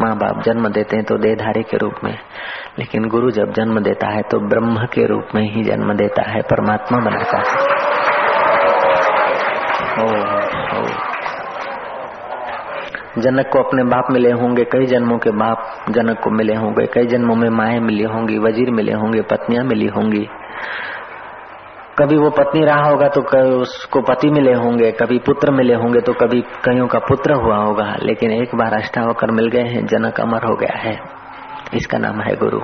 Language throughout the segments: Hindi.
माँ बाप जन्म देते हैं तो देहधारी के रूप में, लेकिन गुरु जब जन्म देता है तो ब्रह्म के रूप में ही जन्म देता है, परमात्मा बनाता है। जनक को अपने बाप मिले होंगे, कई जन्मों के बाप जनक को मिले होंगे, कई जन्मों में माए मिली होंगी, वज़ीर मिले होंगे, पत्नियाँ मिली होंगी कभी वो पत्नी रहा होगा तो उसको पति मिले होंगे, कभी पुत्र मिले होंगे तो कभी कईयों का पुत्र हुआ होगा। लेकिन एक बार अष्टावकर मिल गए हैं, जनक अमर हो गया है। इसका नाम है गुरु।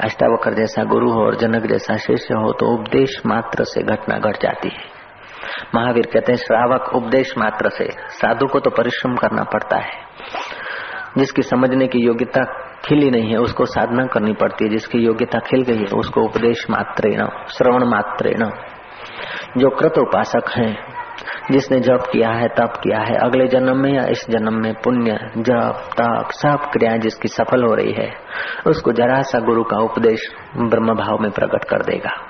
अष्टावकर जैसा गुरु हो और जनक जैसा शिष्य हो तो उपदेश मात्र से घटना घट गट जाती है। महावीर कहते हैं, श्रावक उपदेश मात्र से। साधु को तो परिश्रम करना पड़ता है। जिसकी समझने की योग्यता खिली नहीं है, उसको साधना करनी पड़ती है, जिसकी योग्यता खिल गई है, उसको उपदेश मात्रेण, श्रवण मात्रेण। जो कृत उपासक हैं, जिसने जप किया है, तप किया है, अगले जन्म में या इस जन्म में पुण्य, जप, तप, सब क्रियाएँ जिसकी सफल हो रही है, उसको जरा सा गुरु का उपदेश ब्रह्म भाव में प्रकट कर देगा।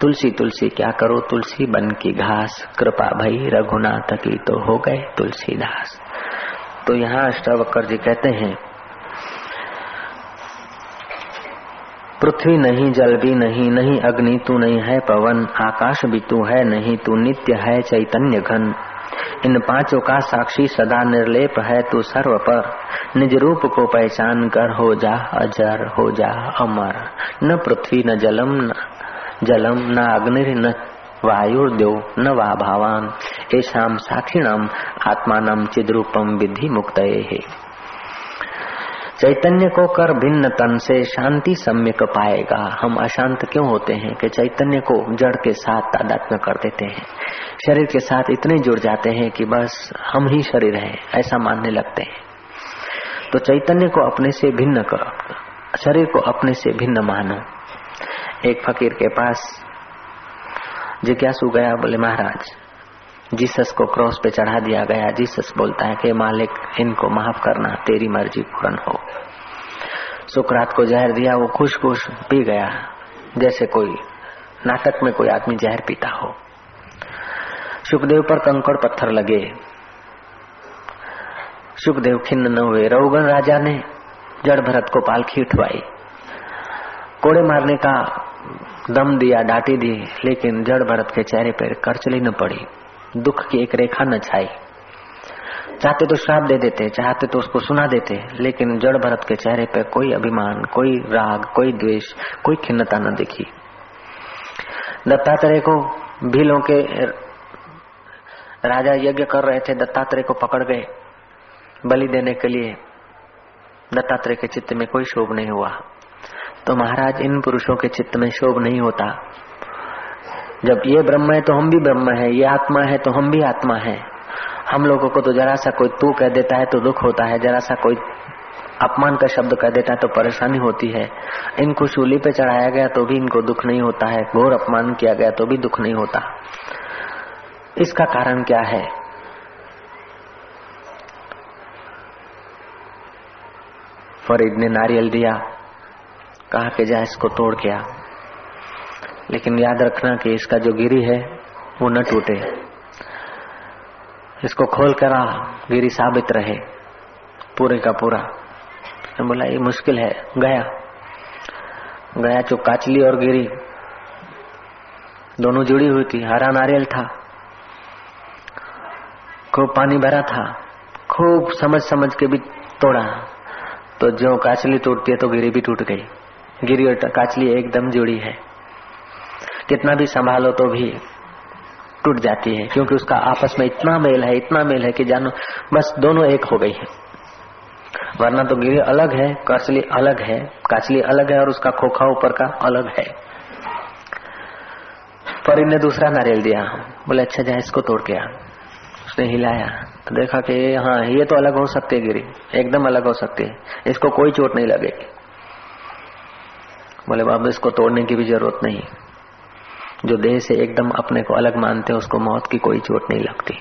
तुलसी तुलसी, क्या करो? तुलसी बन की घास, कृपा भई, रघुनाथ की तो हो गए तुलसीदास। तो यहाँ अष्टावकर जी कहते हैं पृथ्वी नहीं, जल भी नहीं नहीं अग्नि तू नहीं है पवन, आकाश भी तू है नहीं, तू नित्य है चैतन्य घन इन पाँचों का साक्षी सदा निर्लेप है तू सर्व पर। निज रूप को पहचान कर हो जा अजर, हो जा अमर। न पृथ्वी, न जलम न जलम, न अग्नि न वायुर्द्यो न वा भावान। ऐसा साक्षिणाम आत्मान चिद्रूपम विधि मुक्त है। चैतन्य को कर भिन्न तन से शांति सम्यक पाएगा। हम अशांत क्यों होते हैं कि चैतन्य को जड़ के साथ तादात्म्य कर देते हैं? शरीर के साथ इतने जुड़ जाते हैं कि बस हम ही शरीर है, ऐसा मानने लगते हैं। तो चैतन्य को अपने से भिन्न करो, शरीर को अपने से भिन्न मानो। एक फकीर के पास जिज्ञासु गया, बोले, महाराज जीसस को क्रॉस पे चढ़ा दिया गया। जीसस बोलता है कि, मालिक, इनको माफ़ करना, तेरी मर्ज़ी पूर्ण हो। सुकरात को जहर दिया, वो खुश खुश पी गया, जैसे कोई नाटक में कोई आदमी जहर पीता हो। सुखदेव पर कंकड़ पत्थर लगे। सुखदेव खिन्न न हुए। रघुगण राजा ने जड़ भरत को पालखी उठवाई। कोड़े मारने का दम दिया, डांटी दी, लेकिन जड़ भरत के चेहरे पर करचली न पड़ी। दुख की एक रेखा न छाई। चाहते तो श्राप दे देते, चाहते तो उसको सुना देते, लेकिन जड़ भरत के चेहरे पर कोई अभिमान, कोई राग, कोई द्वेष, कोई खिन्नता न दिखी। दत्तात्रेय को भीलों के राजा यज्ञ कर रहे थे, दत्तात्रेय को पकड़ गए। बलि देने के लिए दत्तात्रेय के चित्त में कोई शोभ नहीं हुआ। तो महाराज इन पुरुषों के चित्त में शोभ नहीं होता। जब ये ब्रह्म है तो हम भी ब्रह्म है, ये आत्मा है तो हम भी आत्मा है। हम लोगों को तो जरा सा कोई तू कह देता है तो दुख होता है, जरा सा कोई अपमान का शब्द कह देता है तो परेशानी होती है। इनको शूली पे चढ़ाया गया तो भी इनको दुख नहीं होता है, घोर अपमान किया गया तो भी दुख नहीं होता। इसका कारण क्या है? फरीद ने नारियल दिया, कहा कि जा इसको तोड़ के आ। लेकिन याद रखना कि इसका जो गिरी है, वो न टूटे। इसको खोल कर गिरी साबित रहे, पूरे का पूरा। बोला, ये मुश्किल है, गया। गया जो काचली और गिरी। दोनों जुड़ी हुई थी, हरा नारियल था, खूब पानी भरा था, खूब समझ समझ के भी तोड़ा। तो जो काचली टूटती है तो गिरी भी टूट गई। गिरी और काचली एकदम जुड़ी है। कितना भी संभालो तो भी टूट जाती है, क्योंकि उसका आपस में इतना मेल है, इतना मेल है कि जानो, बस दोनों एक हो गई है। वरना तो गिरी अलग है काचली अलग है काचली अलग है और उसका खोखा ऊपर का अलग है। परी ने दूसरा नारियल दिया। बोले अच्छा जाए इसको तोड़ के आ। उसने हिलाया। तो देखा कि हाँ ये तो अलग हो सकती है गिरी। एकदम अलग हो सकती है। इसको कोई चोट नहीं लगेगी। बोले, बाबू, इसको तोड़ने की भी ज़रूरत नहीं। जो देह से एकदम अपने को अलग मानते हैं, उसको मौत की कोई चोट नहीं लगती।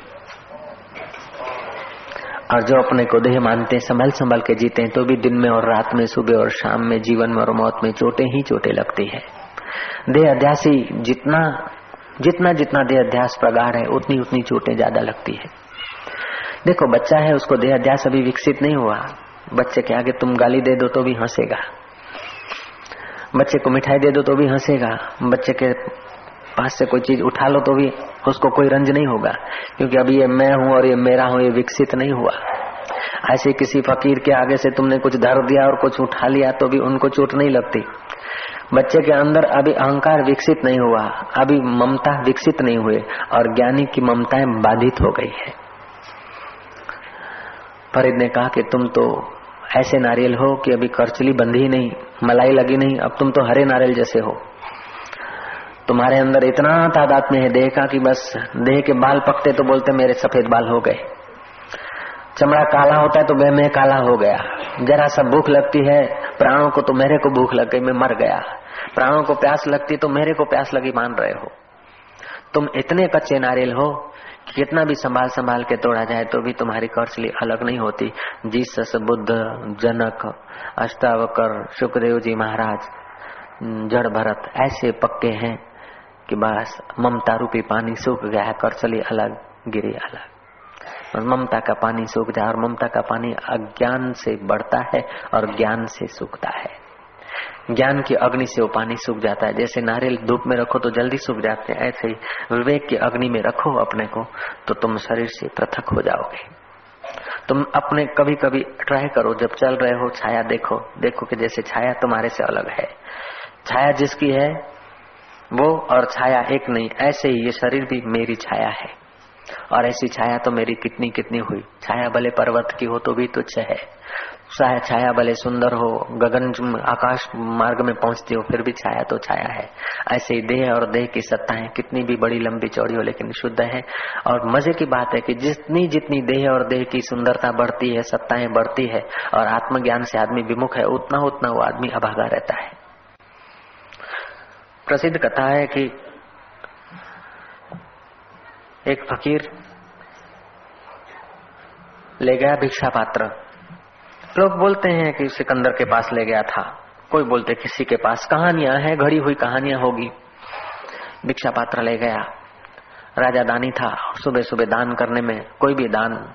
और जो अपने को देह मानते हैं संभल संभल के जीते हैं तो भी दिन में और रात में, सुबह और शाम में, जीवन में और मौत में चोटें ही चोटें लगती है। देह अध्यासी जितना जितना जितना देह अध्यास प्रगाढ़ है, उतनी उतनी चोटें ज़्यादा लगती है। देखो, बच्चा है, उसको देह अध्यास अभी विकसित नहीं हुआ। बच्चे के आगे तुम गाली दे दो तो भी हंसेगा। बच्चे को मिठाई दे दो तो भी हंसेगा। बच्चे के पास से कोई चीज़ उठा लो तो भी उसको कोई रंज नहीं होगा। क्योंकि अभी ये मैं हूँ और ये मेरा हूँ, ये विकसित नहीं हुआ। ऐसे किसी फकीर के आगे से तुमने कुछ धर दिया और कुछ उठा लिया तो भी उनको चोट नहीं लगती। बच्चे के अंदर अभी अहंकार विकसित नहीं हुआ, अभी ममता विकसित नहीं हुए और ज्ञानी की ममताएँ बाधित हो गई है। फरीद ने कहा कि तुम तो ऐसे नारियल हो कि अभी करचली बंधी नहीं, मलाई लगी नहीं, अब तुम तो हरे नारियल जैसे हो। तुम्हारे अंदर इतना तादाद में है देह का कि बस देह के बाल पकते तो बोलते मेरे सफ़ेद बाल हो गए। चमड़ा काला होता है तो वह मैं काला हो गया। जरा सा भूख लगती है, प्राणों को तो मेरे को भूख लग गई, मैं मर गया। प्राणों को प्यास लगती तो मेरे को प्यास लगी, मान रहे हो। तुम इतने कच्चे नारियल हो कि कितना भी संभाल संभाल के तोड़ा जाए तो भी तुम्हारी कौशली अलग नहीं होती। जीसस बुद्ध, जनक, अष्टावकर सुखदेव जी महाराज, जड़ भरत, ऐसे पक्के हैं कि बस ममता रूपी पानी सूख गया है करचली अलग, गिरी अलग। और ममता का पानी सूख जाए और ममता का पानी अज्ञान से बढ़ता है और ज्ञान से सूखता है। ज्ञान की अग्नि से वो पानी सूख जाता है। जैसे नारियल धूप में रखो तो जल्दी सूख जाते हैं, ऐसे ही विवेक की अग्नि में रखो अपने को तो तुम शरीर से पृथक हो जाओगे। तुम अपने कभी कभी ट्राई करो, जब चल रहे हो, छाया देखो देखो कि जैसे छाया तुम्हारे से अलग है। छाया जिसकी है वो और छाया एक नहीं, ऐसे ही ये शरीर भी मेरी छाया है। और ऐसी छाया तो मेरी कितनी कितनी हुई। छाया भले पर्वत की हो तो भी तुच्छ है। चाहे छाया भले सुंदर हो गगन आकाश मार्ग में पहुँचती हो, फिर भी छाया तो छाया है। ऐसे ही देह और देह की सत्ताएँ कितनी भी बड़ी लंबी चौड़ी हो, लेकिन शुद्ध है। और मज़े की बात है कि जितनी जितनी देह और देह की सुंदरता बढ़ती है, सत्ताएँ बढ़ती है, और आत्मज्ञान से आदमी विमुख है, उतना उतना वो आदमी अभागा रहता है। प्रसिद्ध कथा है कि एक फकीर ले गया भिक्षा पात्र। लोग बोलते हैं कि सिकंदर के पास ले गया था। कोई बोलते, किसी के पास कहानियाँ हैं? घड़ी हुई कहानियाँ होगी। भिक्षा पात्र ले गया। राजा दानी था। सुबह सुबह दान करने में कोई भी दान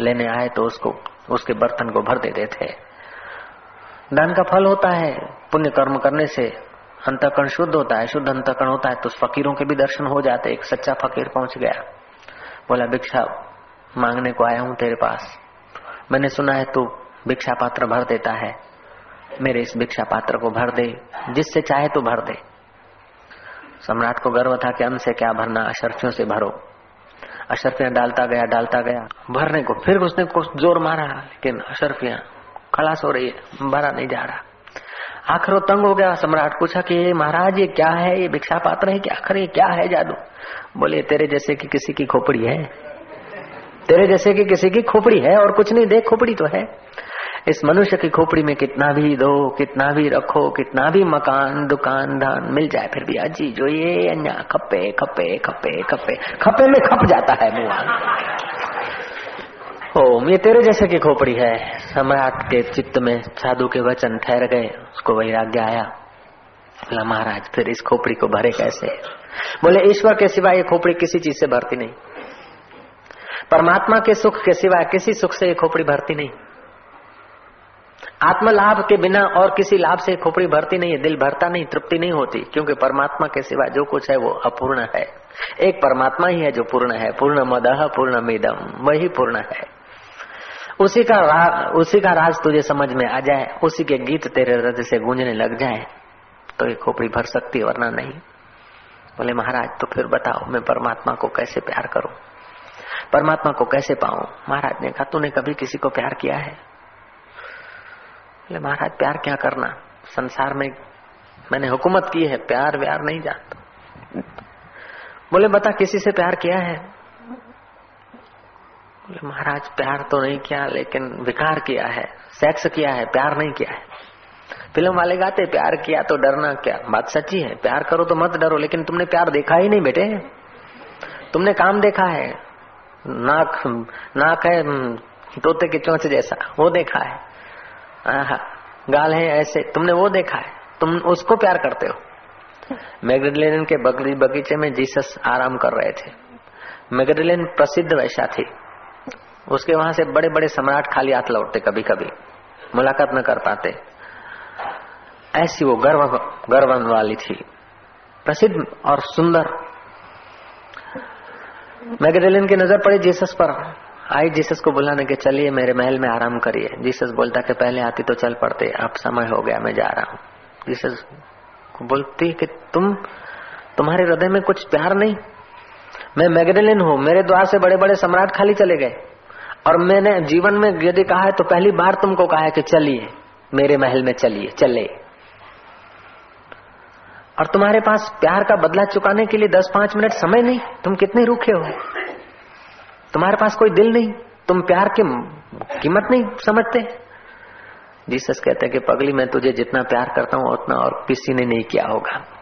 लेने आए तो उसको, उसके बर्तन को भर देते थे। दान का फल होता है। पुण्य कर्म करने से अंतकरण शुद्ध होता है, शुद्ध अंतकरण होता है तो फकीरों के भी दर्शन हो जाते, एक सच्चा फकीर पहुँच गया। बोला, भिक्षा मांगने को आया हूँ तेरे पास। मैंने सुना है तू भिक्षा पात्र भर देता है। मेरे इस भिक्षा पात्र को भर दे, जिससे चाहे तो भर दे। सम्राट को गर्व था कि अन्न से क्या भरना, अशर्फियों से भरो। अशर्फिया डालता गया डालता गया। भरने को, फिर उसने कुछ ज़ोर मारा, लेकिन अशर्फियाँ खलास हो रही है, भरा नहीं जा रहा। आखिर तंग हो गया। सम्राट पूछा कि, महाराज, ये क्या है? ये भिक्षा पात्र है क्या? आखिर ये क्या है जादू? बोले, तेरे जैसे कि किसी की खोपड़ी है। तेरे जैसे कि किसी की खोपड़ी है और कुछ नहीं। देख, खोपड़ी तो है। इस मनुष्य की खोपड़ी में कितना भी दो, कितना भी रखो, कितना भी मकान, दुकान, धान मिल जाए, फिर भी अजी जो ये अन्या खपे खपे खपे खपे। खपे में खप जाता है मुआ ओ ये तेरे जैसे की खोपड़ी है। सम्राट के चित्त में साधु के वचन ठहर गए, उसको वैराग्य आया। बोला, महाराज, फिर इस खोपड़ी को भरे कैसे? बोले, ईश्वर के सिवा ये खोपड़ी किसी चीज़ से भरती नहीं। परमात्मा के सुख के सिवा किसी सुख से ये खोपड़ी भरती नहीं। आत्म लाभ के बिना और किसी लाभ से खोपड़ी भरती नहीं है दिल भरता नहीं, तृप्ति नहीं होती, क्योंकि परमात्मा के सिवा जो कुछ है वो अपूर्ण है। एक परमात्मा ही है जो पूर्ण है, पूर्ण मदह पूर्ण मिदम वही पूर्ण है। उसी का राज उसी का राज तुझे समझ में आ जाए, उसी के गीत तेरे हृदय से गूंजने लग जाए तो ये खोपड़ी भर सकती वरना नहीं। बोले, महाराज तो फिर बताओ, मैं परमात्मा को कैसे प्यार करूँ? परमात्मा को कैसे पाऊँ? महाराज ने कहा, तूने कभी किसी को प्यार किया है? बोले, महाराज, प्यार क्या करना? संसार में मैंने हुकूमत की है प्यार व्यार नहीं जानता। बोले, बता, किसी से प्यार किया है? बोले, महाराज, प्यार तो नहीं किया, लेकिन विकार किया है सेक्स किया है, प्यार नहीं किया है। फ़िल्म वाले गाते, प्यार किया तो डरना क्या? बात सच्ची है, प्यार करो तो मत डरो, लेकिन तुमने प्यार देखा ही नहीं बेटे। तुमने काम देखा है, नाक नाक है तोते के चौंच जैसा, वो देखा है। गाल है ऐसे, तुमने वो देखा है, तुम उसको प्यार करते हो। मैगडलेन के बगीचे में जीसस आराम कर रहे थे। मैगडलेन प्रसिद्ध वैशा थी। उसके वहाँ से बड़े बड़े सम्राट खाली हाथ लौटते कभी कभी मुलाकात न कर पाते। ऐसी वो गर्व गर्व वाली थी। प्रसिद्ध और सुंदर। मैगडेलिन की नज़र पड़ी जीसस पर। आई जीसस को बुलाने के चलिए, मेरे महल में आराम करिए। जीसस बोलता कि पहले आती तो चल पड़ते, अब समय हो गया, मैं जा रहा हूँ। जीसस को बोलती कि तुम, तुम्हारे हृदय में कुछ प्यार नहीं? मैं मैगडेलिन हूँ, मेरे द्वार से बड़े बड़े सम्राट खाली चले गए। और मैंने जीवन में यदि कहा है तो पहली बार तुमको कहा है कि चलिए, मेरे महल में चलिए, चले। और तुम्हारे पास प्यार का बदला चुकाने के लिए दस पाँच मिनट समय नहीं, तुम कितने रूखे हो? तुम्हारे पास कोई दिल नहीं, तुम प्यार की कीमत नहीं समझते। जीसस कहते हैं कि पगली, मैं तुझे जितना प्यार करता हूँ, उतना और किसी ने नहीं किया होगा।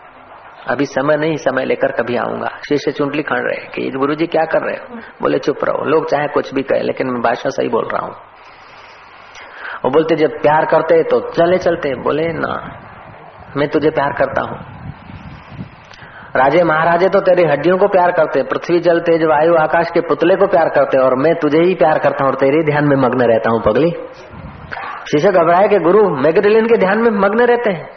अभी समय नहीं, समय लेकर कभी आऊँगा। शीशे चुंटली खड़ रहे कि गुरु जी क्या कर रहे हो? बोले, चुप रहो। लोग चाहे कुछ भी कहे, लेकिन मैं भाषा सही बोल रहा हूँ। वो बोलते, जब प्यार करते तो चले चलते बोले, ना, मैं तुझे प्यार करता हूँ। राजे महाराजे तो तेरी हड्डियों को प्यार करते पृथ्वी जल तेज, वायु आकाश के पुतले को प्यार करते और मैं तुझे ही प्यार करता हूँ और तेरे ध्यान में मग्न रहता हूँ, पगली। शीशे घबराए के गुरु मेगडिलिन के ध्यान में मग्न रहते हैं।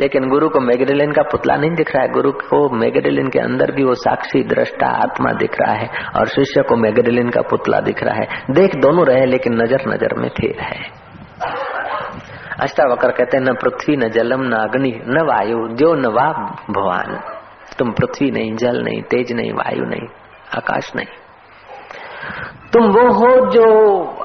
लेकिन गुरु को मेगडिलिन का पुतला नहीं दिख रहा है। गुरु को मेगडिलिन के अंदर भी वो साक्षी दृष्टा आत्मा दिख रहा है और शिष्य को मेगडिलिन का पुतला दिख रहा है। देख दोनों रहे लेकिन नज़र नज़र में थे है। अष्टावकर कहते हैं, न पृथ्वी, न जलम, न अग्नि, न वायु, जो न वा भवान तुम पृथ्वी नहीं, जल नहीं, तेज नहीं, वायु नहीं, आकाश नहीं। तुम वो हो जो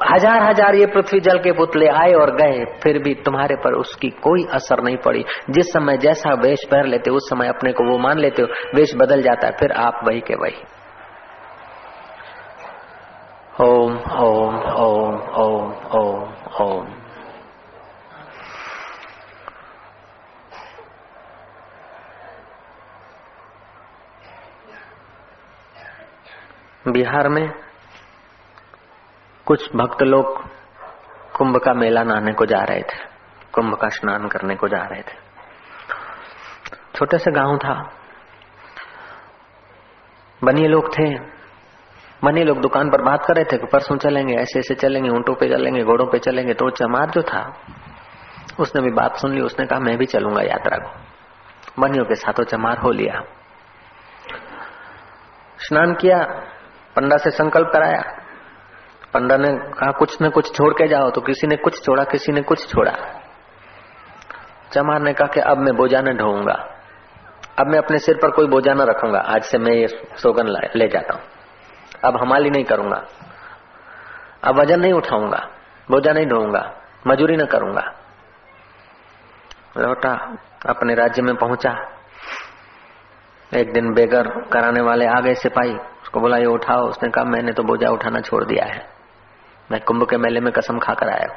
हज़ार हज़ार ये पृथ्वी जल के पुतले आए और गए, फिर भी तुम्हारे पर उसकी कोई असर नहीं पड़ी। जिस समय जैसा वेश पहन लेते उस समय अपने को वो मान लेते हो, वेश बदल जाता है, फिर आप वही के वही। ओम ओम ओम ओम ओम ओम। बिहार में कुछ भक्त लोग कुंभ का मेला नहाने को जा रहे थे, कुंभ का स्नान करने को जा रहे थे। छोटे से गाँव था। बनिए लोग थे। बनिए लोग दुकान पर बात कर रहे थे कि परसों चलेंगे, ऐसे ऐसे चलेंगे, ऊंटों पे चलेंगे, घोड़ों पे चलेंगे तो चमार जो था, उसने भी बात सुन ली, उसने कहा, मैं भी चलूँगा यात्रा को। बनियों के साथों चमार हो लिया। स्नान किया, पंडा से संकल्प कराया। पंडा ने कहा, कुछ न कुछ छोड़ के जाओ तो किसी ने कुछ छोड़ा, किसी ने कुछ छोड़ा। चमार ने कहा कि अब मैं बोझा न ढोऊँगा। अब मैं अपने सिर पर कोई बोझा न रखूँगा। आज से मैं ये सोगन ले जाता हूँ। अब हमाली नहीं करूँगा। अब वज़न नहीं उठाऊँगा। बोझा नहीं ढोऊँगा। मजूरी न करूँगा। लौटा, अपने राज्य में पहुँचा। एक दिन बेगर कराने वाले आ गए सिपाही। उसको बोला, ये उठाओ। उसने कहा, मैंने तो बोझा उठाना छोड़ दिया है। मैं कुंभ के मेले में कसम खाकर आया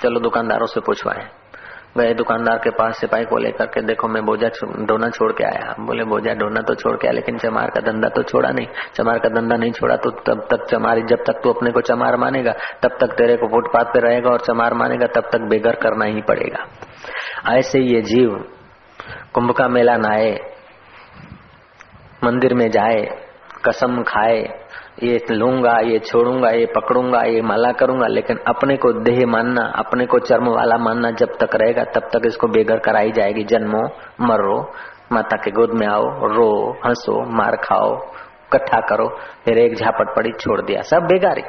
चलो दुकानदारों से पूछवाए गए दुकानदार के पास सिपाही को लेकर के देखो, मैं बोझा ढोना छोड़ के आया। बोले बोझा ढोना तो छोड़ के आया, लेकिन चमार का धंधा तो छोड़ा नहीं। चमार का धंधा नहीं छोड़ा तो तब तक चमारी, जब तक तू अपने को चमार मानेगा, तब तक तेरे को फुटपाथ पे रहेगा और चमार मानेगा, तब तक बेघर करना ही पड़ेगा। ऐसे ये जीव कुंभ का मेला नहाए मंदिर में जाए, कसम खाए ये लूँगा, ये छोड़ूँगा, ये पकड़ूँगा, ये माला करूँगा, लेकिन अपने को देह मानना, अपने को चर्म वाला मानना जब तक रहेगा, तब तक इसको बेघर कराई जाएगी। जन्मो, मरो, माता के गोद में आओ, रो, हंसो, मार खाओ कट्ठा करो, फिर एक झापट पड़ी छोड़ दिया। सब बेगारी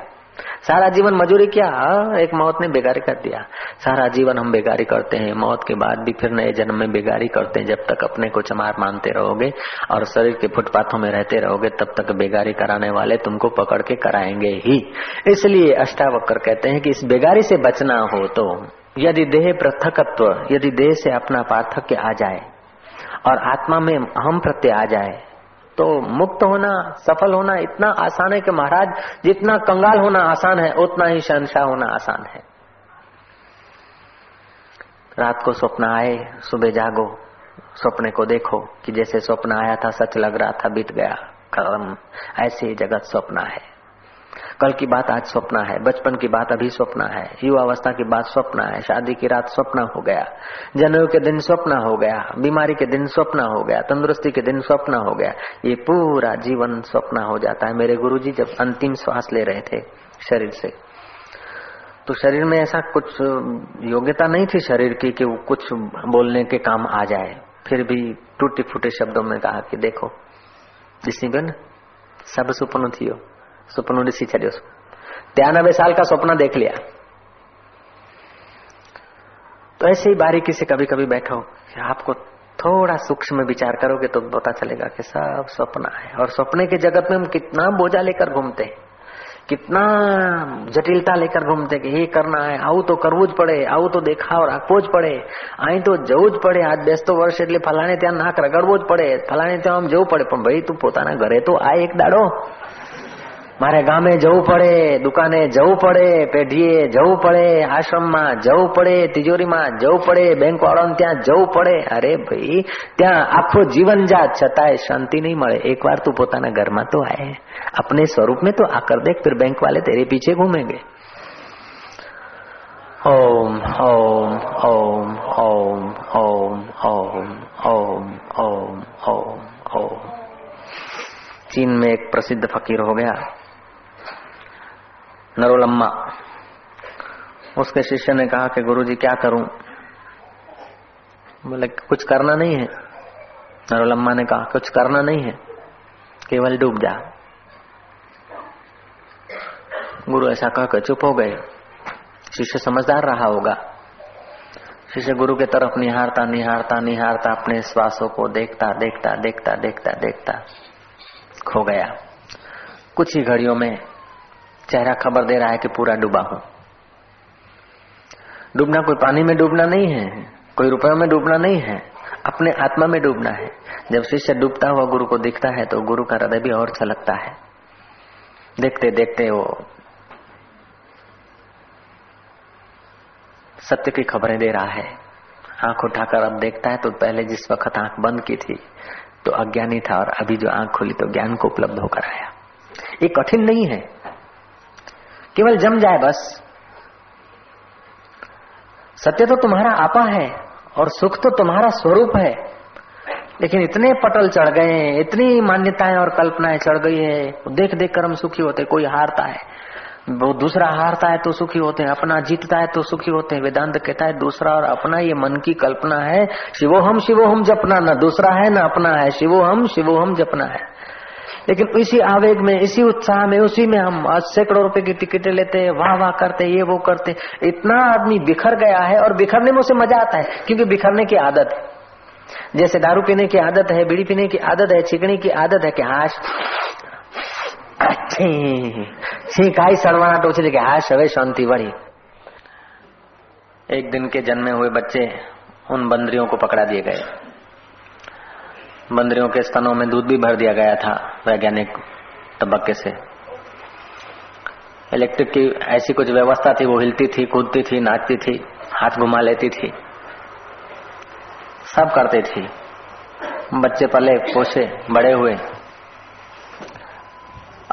सारा जीवन मजूरी क्या? हाँ, एक मौत ने बेगारी कर दिया। सारा जीवन हम बेगारी करते हैं। मौत के बाद भी फिर नए जन्म में बेगारी करते हैं। जब तक अपने को चमार मानते रहोगे और शरीर के फुटपाथों में रहते रहोगे तब तक बेगारी कराने वाले तुमको पकड़ के कराएँगे ही। इसलिए अष्टावक्र कहते हैं कि इस बेगारी से बचना हो तो यदि देह पृथकत्व यदि देह से अपना पार्थक्य आ जाए और आत्मा में अहम प्रत्यय आ जाए तो मुक्त होना, सफल होना इतना आसान है कि महाराज, जितना कंगाल होना आसान है, उतना ही शहनशाह होना आसान है। रात को स्वप्न आए, सुबह जागो सपने को देखो कि जैसे स्वप्न आया था, सच लग रहा था, बीत गया। कर्म ऐसे जगत स्वप्न है। कल की बात आज स्वप्न है, बचपन की बात अभी स्वप्न है, युवावस्था की बात स्वप्न है, शादी की रात स्वप्न हो गया जन्म के दिन स्वप्न हो गया, बीमारी के दिन स्वप्न हो गया, तंदुरुस्ती के दिन स्वप्न हो गया, ये पूरा जीवन स्वप्न हो जाता है। मेरे गुरुजी जब अंतिम श्वास ले रहे थे शरीर से तो शरीर में ऐसा कुछ योग्यता नहीं थी शरीर की कि वो कुछ बोलने के काम आ जाए। फिर भी टूटे फूटे शब्दों में कहा कि देखो ॾिसी पियो न सब सुपनो थियो। सुपनो ॾिसी छॾियो तिरानबे साल का सपना देख लिया तो ऐसे ही बारीकी से कभी कभी बैठो आपको थोड़ा सूक्ष्म विचार करोगे तो पता चलेगा कि सब सपना है और सपने के जगत में हम कितना बोझा लेकर घूमते हैं कितना जटिलता लेकर घूमते कि ये करना है આવું તો કરવું જ પડે આવું તો દેખાવ રાખવો જ પડે અહીં તો જવું જ પડે આજ બેસતો વર્ષ એટલે ફલાણે ત્યાં નાક રગડવો જ પડે ફલાણે ત્યાં આમ જવું પડે પણ ભાઈ તું પોતાના ઘરે તો આ એક દાડો મારે ગામે જવું પડે દુકાને જવું પડે પેઢીએ જવું પડે આશ્રમમાં જવું પડે તિજોરીમાં જવું પડે બેંક વાળાને ત્યાં જવું પડે અરે ભાઈ ત્યાં આખો જીવન જાત છતાંય શાંતિ નહીં મળે એકવાર તું પોતાના ઘરમાં તો આય अपने स्वरूप में तो आकर देख फिर बैंक वाले तेरे पीछे घूमेंगे ओम ओम ओम ओम ओम ओम ओम ओम ओम ओम चीन में एक प्रसिद्ध फकीर हो गया नरोलम्मा। उसके शिष्य ने कहा कि गुरुजी, क्या करूँ? बोले, कुछ करना नहीं है। नरोलम्मा ने कहा, कुछ करना नहीं है, केवल डूब जा। गुरु ऐसा कहकर चुप हो गए। शिष्य समझदार रहा होगा। शिष्य गुरु के तरफ़ निहारता निहारता निहारता अपने श्वासों को देखता देखता देखता देखता देखता खो गया। कुछ ही घड़ियों में चेहरा खबर दे रहा है कि पूरा डूबा हूँ। डूबना कोई पानी में डूबना नहीं है, कोई रुपयों में डूबना नहीं है, अपने आत्मा में डूबना है। जब शिष्य डूबता हुआ गुरु को दिखता है तो गुरु का हृदय भी और छलकता है। देखते देखते वो सत्य की खबरें दे रहा है। आँख उठाकर अब देखता है तो पहले जिस वक्त आँख बंद की थी तो अज्ञानी था और अभी जो आँख खुली तो ज्ञान को उपलब्ध होकर आया। ये कठिन नहीं है। केवल जम जाए बस। सत्य तो तुम्हारा आपा है और सुख तो तुम्हारा स्वरूप है। लेकिन इतने पटल चढ़ गए हैं, इतनी मान्यताएँ और कल्पनाएँ चढ़ गई है देख देख कर हम सुखी होते, कोई हारता है। वो दूसरा हारता है तो सुखी होते हैं, अपना जीतता है तो सुखी होते हैं। वेदांत कहता है, दूसरा और अपना, ये मन की कल्पना है शिवो हम शिवो हम जपना, न दूसरा है, ना अपना है शिवो हम शिवो हम जपना है। लेकिन इसी आवेग में, इसी उत्साह में, उसी में हम सैकड़ों रुपए की टिकटें लेते हैं, वाह वाह करते ये, वो करते इतना आदमी बिखर गया है और बिखरने में उसे मज़ा आता है, क्योंकि बिखरने की आदत है। जैसे दारू पीने की आदत है, बीड़ी पीने की आदत है, छिकने की आदत है कि हाश। છીક आई सड़वाना टोचले के हाश, हवे शांति वड़ी एक दिन के जन्मे हुए बच्चे उन बंदरियों को पकड़ा दिए गए। बंदरियों के स्तनों में दूध भी भर दिया गया था वैज्ञानिक तबक्के से। इलेक्ट्रिक की ऐसी कुछ व्यवस्था थी, वो हिलती थी, कूदती थी, नाचती थी, हाथ घुमा लेती थी। सब करते थी। बच्चे पले, पोसे, बड़े हुए।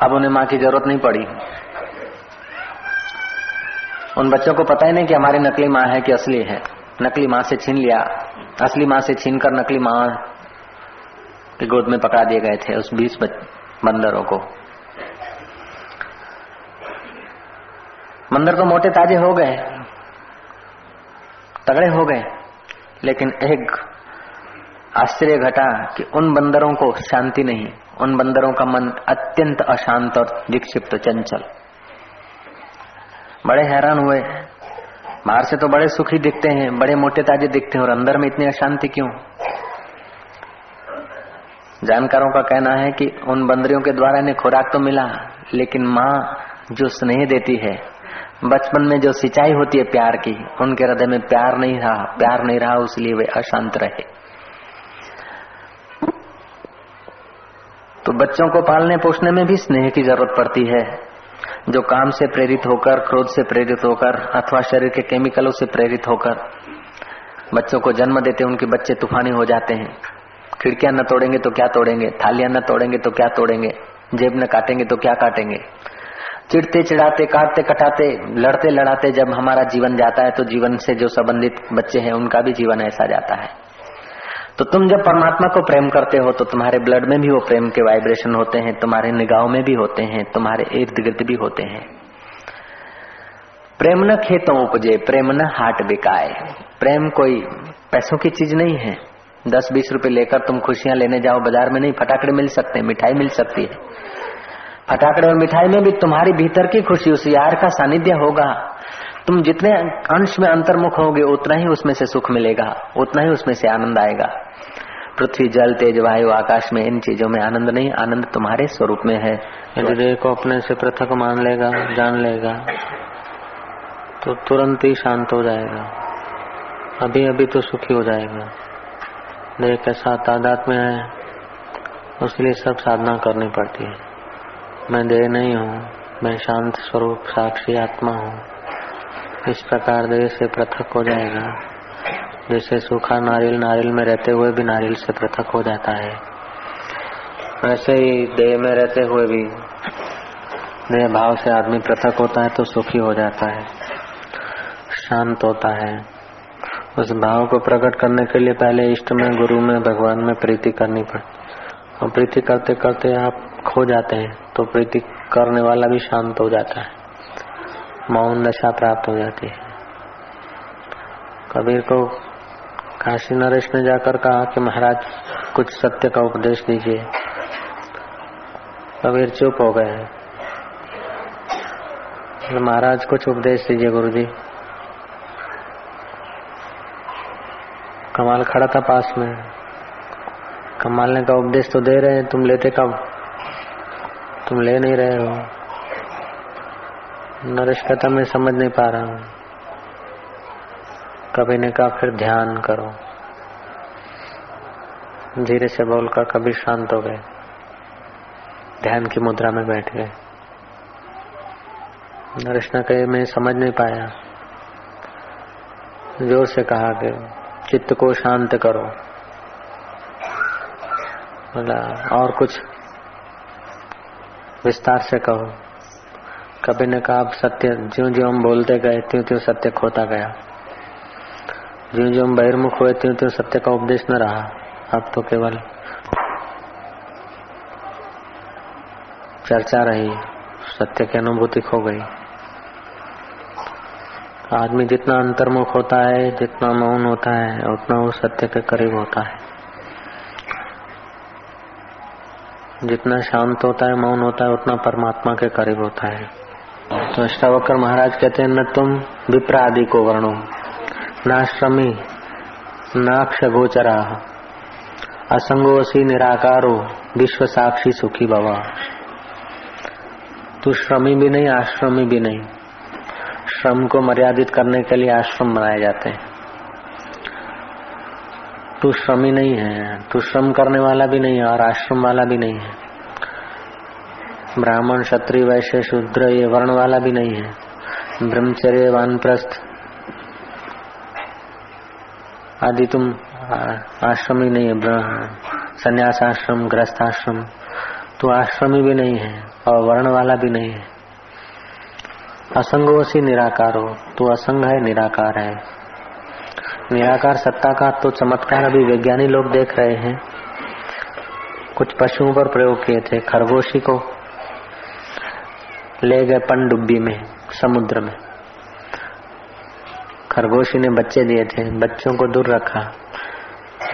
अब उन्हें माँ की ज़रूरत नहीं पड़ी। उन बच्चों को पता ही नहीं कि हमारी नकली माँ है कि असली है। नकली माँ से छीन लिया। असली माँ से छीन कर नकली माँ की गोद में पकड़ा दिए गए थे उस बीस बंदरों को। बंदर तो मोटे ताजे हो गए, तगड़े हो गए, लेकिन एक आश्चर्य घटा कि उन बंदरों को शांति नहीं, उन बंदरों का मन अत्यंत अशांत और विक्षिप्त चंचल। बड़े हैरान हुए। बाहर से तो बड़े सुखी दिखते हैं, बड़े मोटे ताजे दिखते हैं, और अंदर में इतनी अशांति क्यों? जानकारों का कहना है कि उन बंदरियों के द्वारा इन्हें खुराक तो मिला, लेकिन माँ जो स्नेह देती है, बचपन में जो सिंचाई होती है प्यार की, उनके हृदय में प्यार नहीं रहा, प्यार नहीं रहा इसलिए वे अशांत रहे। तो बच्चों को पालने पोषने में भी स्नेह की ज़रूरत पड़ती है, जो काम से प्रेरित होकर, क्रोध से प्रेरित होकर, अथवा शरीर के केमिकलों से प्रेरित होकर, बच्चों को जन्म देते उनके बच्चे तूफानी हो जाते हैं। खिड़कियाँ न तोड़ेंगे तो क्या तोड़ेंगे? थालियाँ न तोड़ेंगे तो क्या तोड़ेंगे? जेब न काटेंगे तो क्या काटेंगे? चिड़ते चिड़ाते काटते, कटाते, लड़ते, लड़ाते जब हमारा जीवन जाता है तो जीवन से जो संबंधित बच्चे हैं, उनका भी जीवन ऐसा जाता है। तो तुम जब परमात्मा को प्रेम करते हो तो तुम्हारे ब्लड में भी वो प्रेम के वाइब्रेशन होते हैं, तुम्हारे निगाहों में भी होते हैं, तुम्हारे इर्द गिर्द भी होते हैं। प्रेम न खेतों उपजे, प्रेम न हाट बिकाए। प्रेम कोई पैसों की चीज़ नहीं है। दस बीस रुपए लेकर तुम खुशियाँ लेने जाओ, बाज़ार में नहीं, फटाकड़े मिल सकते हैं मिठाई मिल सकती है। फटाकड़े और मिठाई में भी तुम्हारी भीतर की खुशी, उस यार का सानिध्य होगा। तुम जितने अंश में अंतर्मुख होगे, उतना ही उसमें से सुख मिलेगा, उतना ही उसमें से आनंद आएगा। पृथ्वी, जल, तेज, वायु, आकाश में इन चीज़ों में आनंद नहीं, आनंद तुम्हारे स्वरूप में है। देह को अपने से पृथक मान लेगा, जान लेगा तो तुरंत ही शांत हो जाएगा। अभी अभी तो सुखी हो जाएगा। देह के साथ तादाद में है, उसके लिए सब साधना करनी पड़ती है। मैं देह नहीं हूँ, मैं शांत स्वरूप, साक्षी आत्मा हूँ। इस प्रकार देह से पृथक हो जाएगा। जैसे सूखा नारियल नारियल में रहते हुए भी नारियल से पृथक हो जाता है। वैसे ही देह में रहते हुए भी देह भाव से आदमी पृथक होता है तो सुखी हो जाता है, शांत होता है। उस भाव को प्रकट करने के लिए पहले इष्ट में, गुरु में, भगवान में प्रीति करनी पड़ती। और प्रीति करते करते आप खो जाते हैं तो प्रीति करने वाला भी शांत हो जाता है। मौन दशा प्राप्त हो जाती है। कबीर को काशी नरेश ने जाकर कहा कि महाराज, कुछ सत्य का उपदेश दीजिए। कबीर चुप हो गए। महाराज, कुछ उपदेश दीजिए गुरु जी कमाल खड़ा था पास में। कमाल ने का उपदेश तो दे रहे हैं, तुम लेते कब? तुम ले नहीं रहे हो। नरेश कहता, मैं समझ नहीं पा रहा हूँ। कभी ने कहा, फिर ध्यान करो। धीरे से बोल बोलकर कभी शांत हो गए। ध्यान की मुद्रा में बैठ गए। नरेश ने कहे मैं समझ नहीं पाया। ज़ोर से कहा कि चित्त को शांत करो। बोला, और कुछ विस्तार से कहो। कभी ने कहा सत्य ज्यो ज्यो हम बोलते गए त्यों त्यों सत्य खोता गया। ज्यो ज्यो हम बहिर्मुख हुए त्यों त्यों सत्य का उपदेश न रहा। अब तो केवल चर्चा रही, सत्य की अनुभूति खो गई। आदमी जितना अंतर्मुख होता है, जितना मौन होता है, उतना वो सत्य के करीब होता है। जितना शांत होता है, मौन होता है, उतना परमात्मा के करीब होता है। तो अष्टावकर महाराज कहते हैं, न तुम विप्र आदि को वर्णो, ना नाश्रमी नाक्ष गोचरा असंगोसी निराकारो विश्व साक्षी सुखी भवा। तू श्रमी भी नहीं, आश्रमी भी नहीं। श्रम को मर्यादित करने के लिए आश्रम बनाए जाते हैं। तू श्रमी नहीं है, तू श्रम करने वाला भी नहीं है और आश्रम वाला भी नहीं है। ब्राह्मण, क्षत्रिय, वैश्य, शूद्र, ये वर्ण वाला भी नहीं है। ब्रह्मचर्य, वानप्रस्थ आदि तुम आश्रम ही नहीं है संन्यास आश्रम ग्रस्त आश्रम तो आश्रमी भी नहीं है और वर्ण वाला भी नहीं है। असंगो सी निराकार हो तो असंग है, निराकार है। निराकार सत्ता का तो चमत्कार अभी वैज्ञानिक लोग देख रहे हैं। कुछ पशुओं पर प्रयोग किए थे, खरगोशी को ले गए पनडुब्बी में, समुद्र में। खरगोशी ने बच्चे दिए थे, बच्चों को दूर रखा।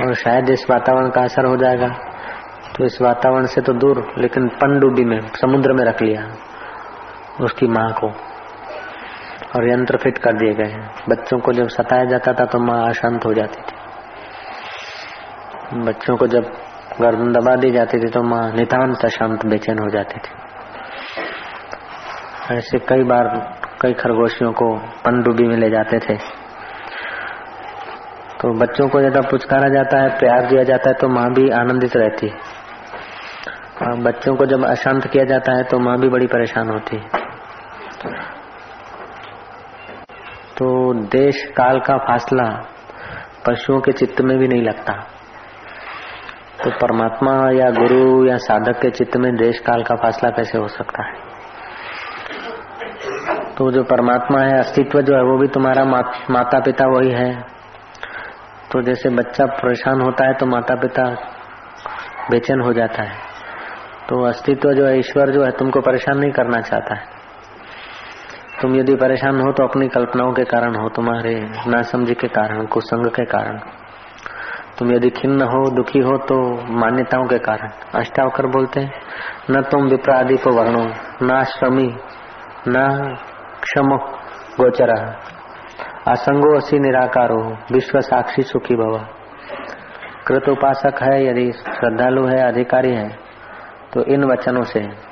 और शायद इस वातावरण का असर हो जाएगा। तो इस वातावरण से तो दूर, लेकिन पनडुब्बी में, समुद्र में रख लिया, उसकी माँ को। और यंत्र फिट कर दिए गए हैं। बच्चों को जब सताया जाता था तो माँ अशांत हो जाती थी। बच्चों को जब गर्दन दबा दी जाती थी तो माँ नितान्त अशांत, बेचैन हो जाती थी। ऐसे कई बार कई खरगोशियों को पनडुब्बी में ले जाते थे। तो बच्चों को ज़्यादा पुचकारा जाता है, प्यार दिया जाता है तो माँ भी आनंदित रहती है। और बच्चों को जब अशांत किया जाता है तो माँ भी बड़ी परेशान होती है। तो देश काल का फासला पशुओं के चित्त में भी नहीं लगता। तो परमात्मा या गुरु या साधक के चित्त में देश काल का फासला कैसे हो सकता है? तो जो परमात्मा है अस्तित्व जो है वो भी तुम्हारा मा, माता पिता वही है। तो जैसे बच्चा परेशान होता है तो माता पिता बेचैन हो जाता है। तो अस्तित्व जो है ईश्वर जो है तुमको परेशान नहीं करना चाहता है। तुम यदि परेशान हो तो अपनी कल्पनाओं के कारण हो, तुम्हारे नासमझी के कारण, कुसंग के कारण। तुम यदि खिन्न हो, दुखी हो तो मान्यताओं के कारण। अष्टावकर बोलते हैं, न तुम विप्रादि को वर्णो, न श्रमी न क्षमो गोचरा। असंगो असी निराकारो विश्व साक्षी सुखी भवा। कृत उपासक है यदि श्रद्धालु है, अधिकारी है तो इन वचनों से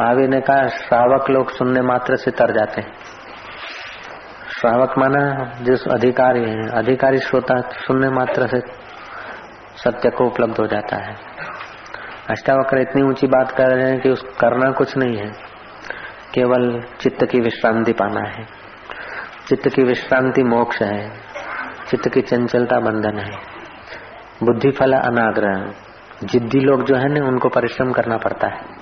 महावीर ने कहा, श्रावक लोग सुनने मात्र से तर जाते हैं। श्रावक माना जिस अधिकारी है, अधिकारी श्रोता सुनने मात्र से सत्य को उपलब्ध हो जाता है। अष्टावक्र इतनी ऊँची बात कर रहे हैं कि उस करना कुछ नहीं है। केवल चित्त की विश्रांति पाना है। चित्त की विश्रांति मोक्ष है। चित्त की चंचलता बंधन है। बुद्धि फल अनाग्रह। जिद्दी लोग जो है ना, उनको परिश्रम करना पड़ता है।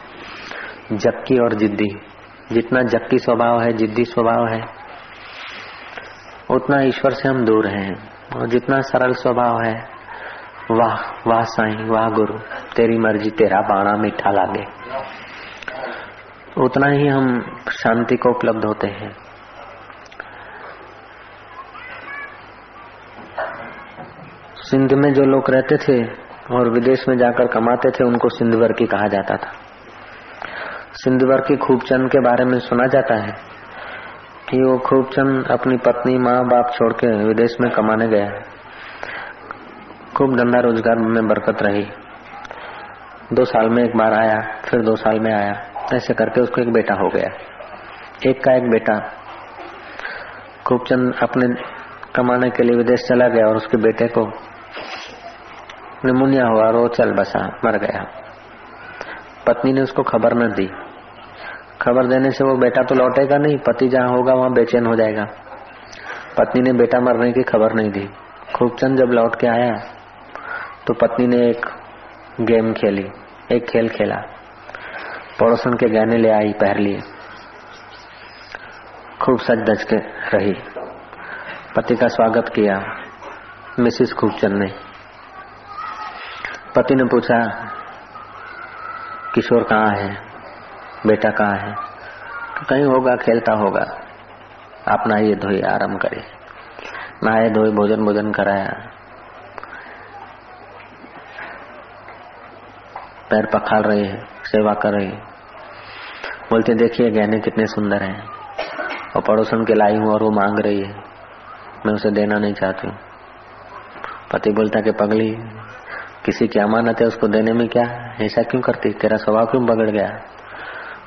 जक्की और जिद्दी। जितना जक्की स्वभाव है, जिद्दी स्वभाव है, उतना ईश्वर से हम दूर हैं। और जितना सरल स्वभाव है, वाह वाह साईं, वाह गुरु, तेरी मर्ज़ी, तेरा बाणा मीठा लागे। उतना ही हम शांति को उपलब्ध होते हैं। सिंध में जो लोग रहते थे और विदेश में जाकर कमाते थे, उनको सिंधवर की कहा जाता था। सिंधुवर की खूबचंद के बारे में सुना जाता है कि वो खूबचंद अपनी पत्नी माँ बाप छोड़ के विदेश में कमाने गया। खूब धंधा रोज़गार में बरकत रही। दो साल में एक बार आया, फिर दो साल में आया। ऐसे करके उसको एक बेटा हो गया। एक का एक बेटा। खूबचंद अपने कमाने के लिए विदेश चला गया और उसके बेटे को निमोनिया हुआ और वो चल बसा, मर गया। पत्नी ने उसको खबर न दी। खबर देने से वो बेटा तो लौटेगा नहीं, पति जहाँ होगा वहाँ बेचैन हो जाएगा। पत्नी ने बेटा मरने की खबर नहीं दी। खूबचंद जब लौट के आया तो पत्नी ने एक गेम खेली, एक खेल खेला। पड़ोसन के गहने ले आई, पहर लिए। खूब सज दज के रही। पति का स्वागत किया, मिसिस खूबचंद ने। पति ने पूछा, किशोर कहाँ है? बेटा कहाँ है? तो कहीं होगा, खेलता होगा। आप नहाइए धोए आराम करे। नहाए, धोए भोजन भोजन कराया। पैर पखाल रहे हैं सेवा कर रहे। बोलते, देखिए, गहने कितने सुंदर हैं। और पड़ोसन के लाई हूँ और वो मांग रही है। मैं उसे देना नहीं चाहती हूँ। पति बोलता कि, पगली, किसी की अमानत है उसको देने में क्या? ऐसा क्यों करती? तेरा स्वभाव क्यों बगड़ गया?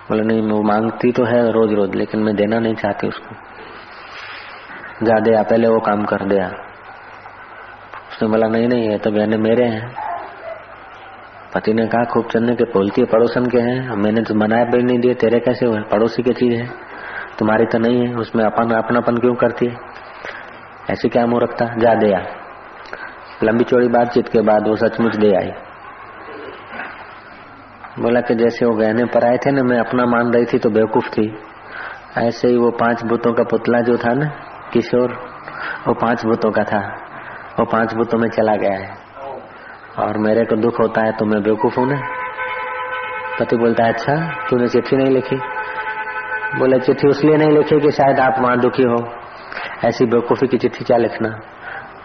बोले, नहीं, वो मांगती तो है रोज रोज लेकिन मैं देना नहीं चाहती उसको। जा दिया पहले वो काम कर दिया उसने बोला, नहीं नहीं, ये तो गहने मेरे हैं। पति ने कहा, खूब चंदे के बोलती है, पड़ोसन के हैं। मैंने तो मनाया भी नहीं दिए, तेरे कैसे हुए? पड़ोसी की चीज़ है। तुम्हारी तो नहीं है, उसमें अपन, अपनापन क्यों करती है? ऐसे क्या मुँह रखता जा दिया लंबी चौड़ी बातचीत के बाद वो सचमुच दे आई। बोला कि जैसे वो गहने पर आए थे ना, मैं अपना मान रही थी तो बेवकूफ़ थी। ऐसे ही वो पाँच भूतों का पुतला जो था ना, किशोर, वो पाँच भूतों का था। वो पाँच भूतों में चला गया है। और मेरे को दुख होता है तो मैं बेवकूफ़ हूँ ना। पति बोलता है अच्छा तूने चिट्ठी नहीं लिखी? बोले, चिट्ठी उसलिए नहीं लिखी कि शायद आप वहाँ दुखी हो। ऐसी बेवकूफ़ी की चिट्ठी क्या लिखना?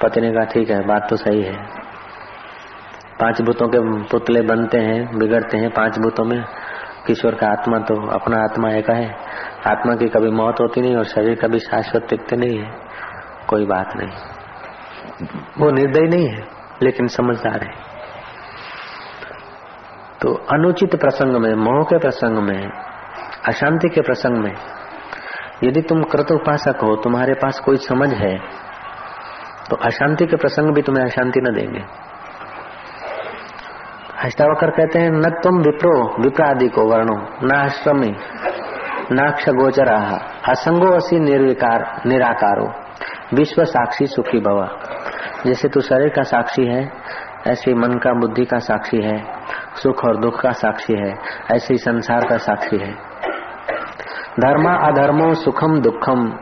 पति ने कहा, ठीक है, बात तो सही है। पाँच भूतों के पुतले बनते हैं, बिगड़ते हैं पाँच भूतों में। किशोर का आत्मा तो अपना आत्मा एक है। आत्मा की कभी मौत होती नहीं और शरीर कभी शाश्वत टिकते नहीं है। कोई बात नहीं। वो निर्दय नहीं है, लेकिन समझदार है। तो अनुचित प्रसंग में, मोह के प्रसंग में, अशांति के प्रसंग में, यदि तुम कृत उपासक हो, तुम्हारे पास कोई समझ है तो अशांति के प्रसंग भी तुम्हें अशांति न देंगे। अष्टावकर कहते हैं, न तुम विप्रो विप्रादि को वर्णो, न आश्रमी नाक्ष गोचरा असंगो असी निर्विकार, निराकारो विश्व साक्षी सुखी भवा। जैसे तू शरीर का साक्षी है, ऐसे मन का, बुद्धि का साक्षी है, सुख और दुख का साक्षी है, ऐसे संसार का साक्षी है। धर्मा अधर्मो सुखम दुखम,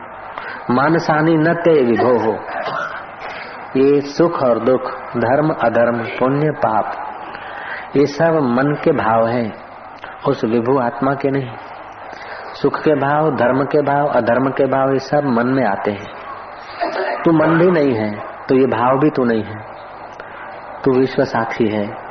मानसानी न ते विभो। हो ये सुख और दुख, धर्म अधर्म, पुण्य, पाप ये सब मन के भाव हैं, उस विभु आत्मा के नहीं। सुख के भाव, धर्म के भाव, अधर्म के भाव, ये सब मन में आते हैं। तू मन भी नहीं है तो ये भाव भी तू नहीं है। तू विश्व साक्षी है।